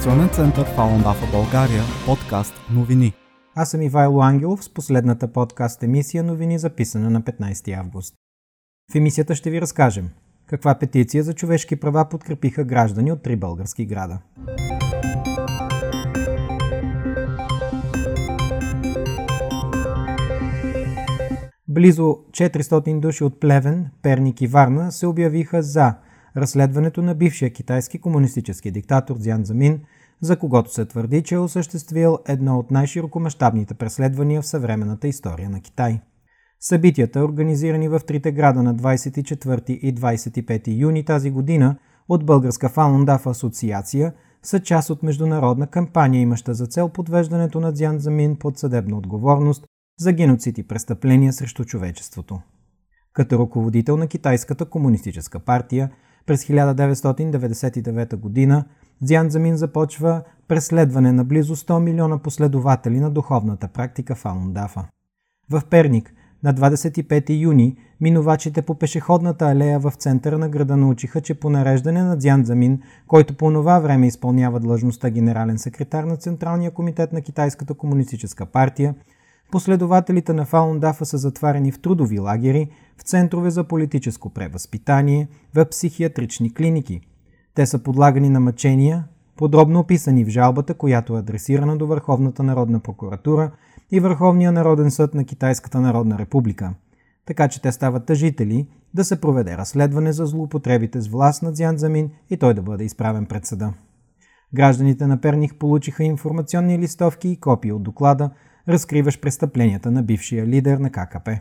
център Фалон Дафа България, подкаст новини. Аз съм Ивайло Ангелов с последната подкаст емисия новини, записана на 15 август. В емисията ще ви разкажем каква петиция за човешки права подкрепиха граждани от три български града. Близо 400 души от Плевен, Перник и Варна се обявиха за разследването на бившия китайски комунистически диктатор Дзян Замин, за когото се твърди, че е осъществил едно от най-широкомащабните преследвания в съвременната история на Китай. Събитията, организирани в трите града на 24 и 25 юни тази година от Българска Фалундаф асоциация, са част от международна кампания, имаща за цел подвеждането на Дзян Замин под съдебна отговорност за геноцид и престъпления срещу човечеството. Като ръководител на Китайската комунистическа партия през 1999 г. Дзян Замин започва преследване на близо 100 милиона последователи на духовната практика Фалундафа. В Перник на 25 юни минувачите по пешеходната алея в центъра на града научиха, че по нареждане на Дзян Замин, който по това време изпълнява длъжността генерален секретар на Централния комитет на Китайската комунистическа партия, Последователите на Фаундафа са затварени в трудови лагери, в центрове за политическо превъзпитание, в психиатрични клиники. Те са подлагани на мъчения, подробно описани в жалбата, която е адресирана до Върховната народна прокуратура и Върховния народен съд на Китайската народна република. Така че те стават тъжители да се проведе разследване за злоупотребите с власт на Дзян Замин и той да бъде изправен пред съда. Гражданите на Перних получиха информационни листовки и копии от доклада, разкриваш престъпленията на бившия лидер на ККП.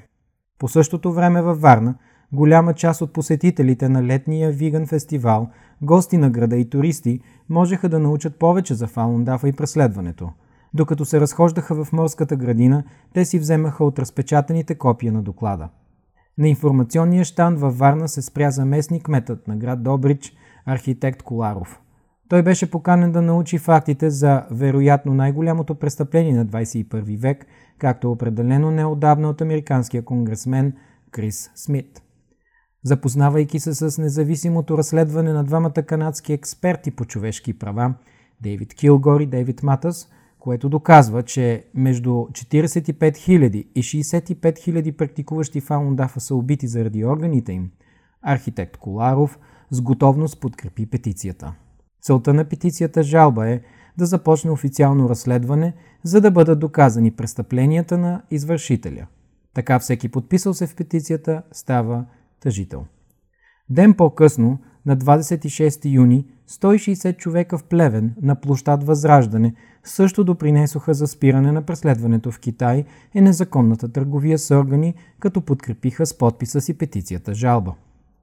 По същото време във Варна, голяма част от посетителите на летния виган фестивал, гости на града и туристи, можеха да научат повече за Фалундафа и преследването. Докато се разхождаха в морската градина, те си вземаха от разпечатаните копия на доклада. На информационния щанд във Варна се спря заместник метът на град Добрич, архитект Коларов – той беше поканен да научи фактите за вероятно най-голямото престъпление на 21 век, както определено неодавна от американския конгресмен Крис Смит. Запознавайки се с независимото разследване на двамата канадски експерти по човешки права, Дейвид Килгор и Дейвид Матас, което доказва, че между 45 000 и 65 000 практикуващи фаундафа са убити заради органите им, архитект Коларов с готовност подкрепи петицията. Целта на петицията жалба е да започне официално разследване, за да бъдат доказани престъпленията на извършителя. Така всеки подписал се в петицията става тъжител. Ден по-късно, на 26 юни, 160 човека в Плевен на площад Възраждане също допринесоха за спиране на преследването в Китай и незаконната търговия с органи, като подкрепиха с подписа си петицията жалба.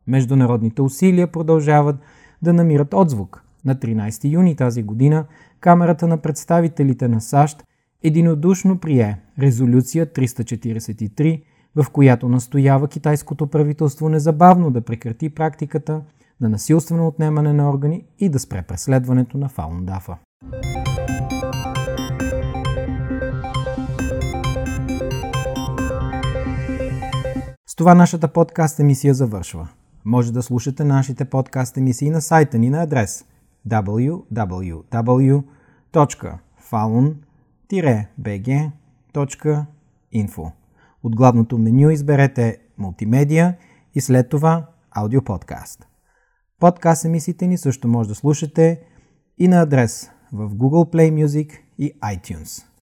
Международните усилия продължават да намират отзвук – на 13 юни тази година Камерата на представителите на САЩ единодушно прие резолюция 343, в която настоява китайското правителство незабавно да прекрати практиката на насилствено отнемане на органи и да спре преследването на Фаундафа. С това нашата подкаст емисия завършва. Може да слушате нашите подкаст емисии на сайта ни на адрес – www.falun-bg.info. От главното меню изберете Мултимедия и след това Аудиоподкаст. Подкаст емисиите ни също може да слушате и на адрес в Google Play Music и iTunes.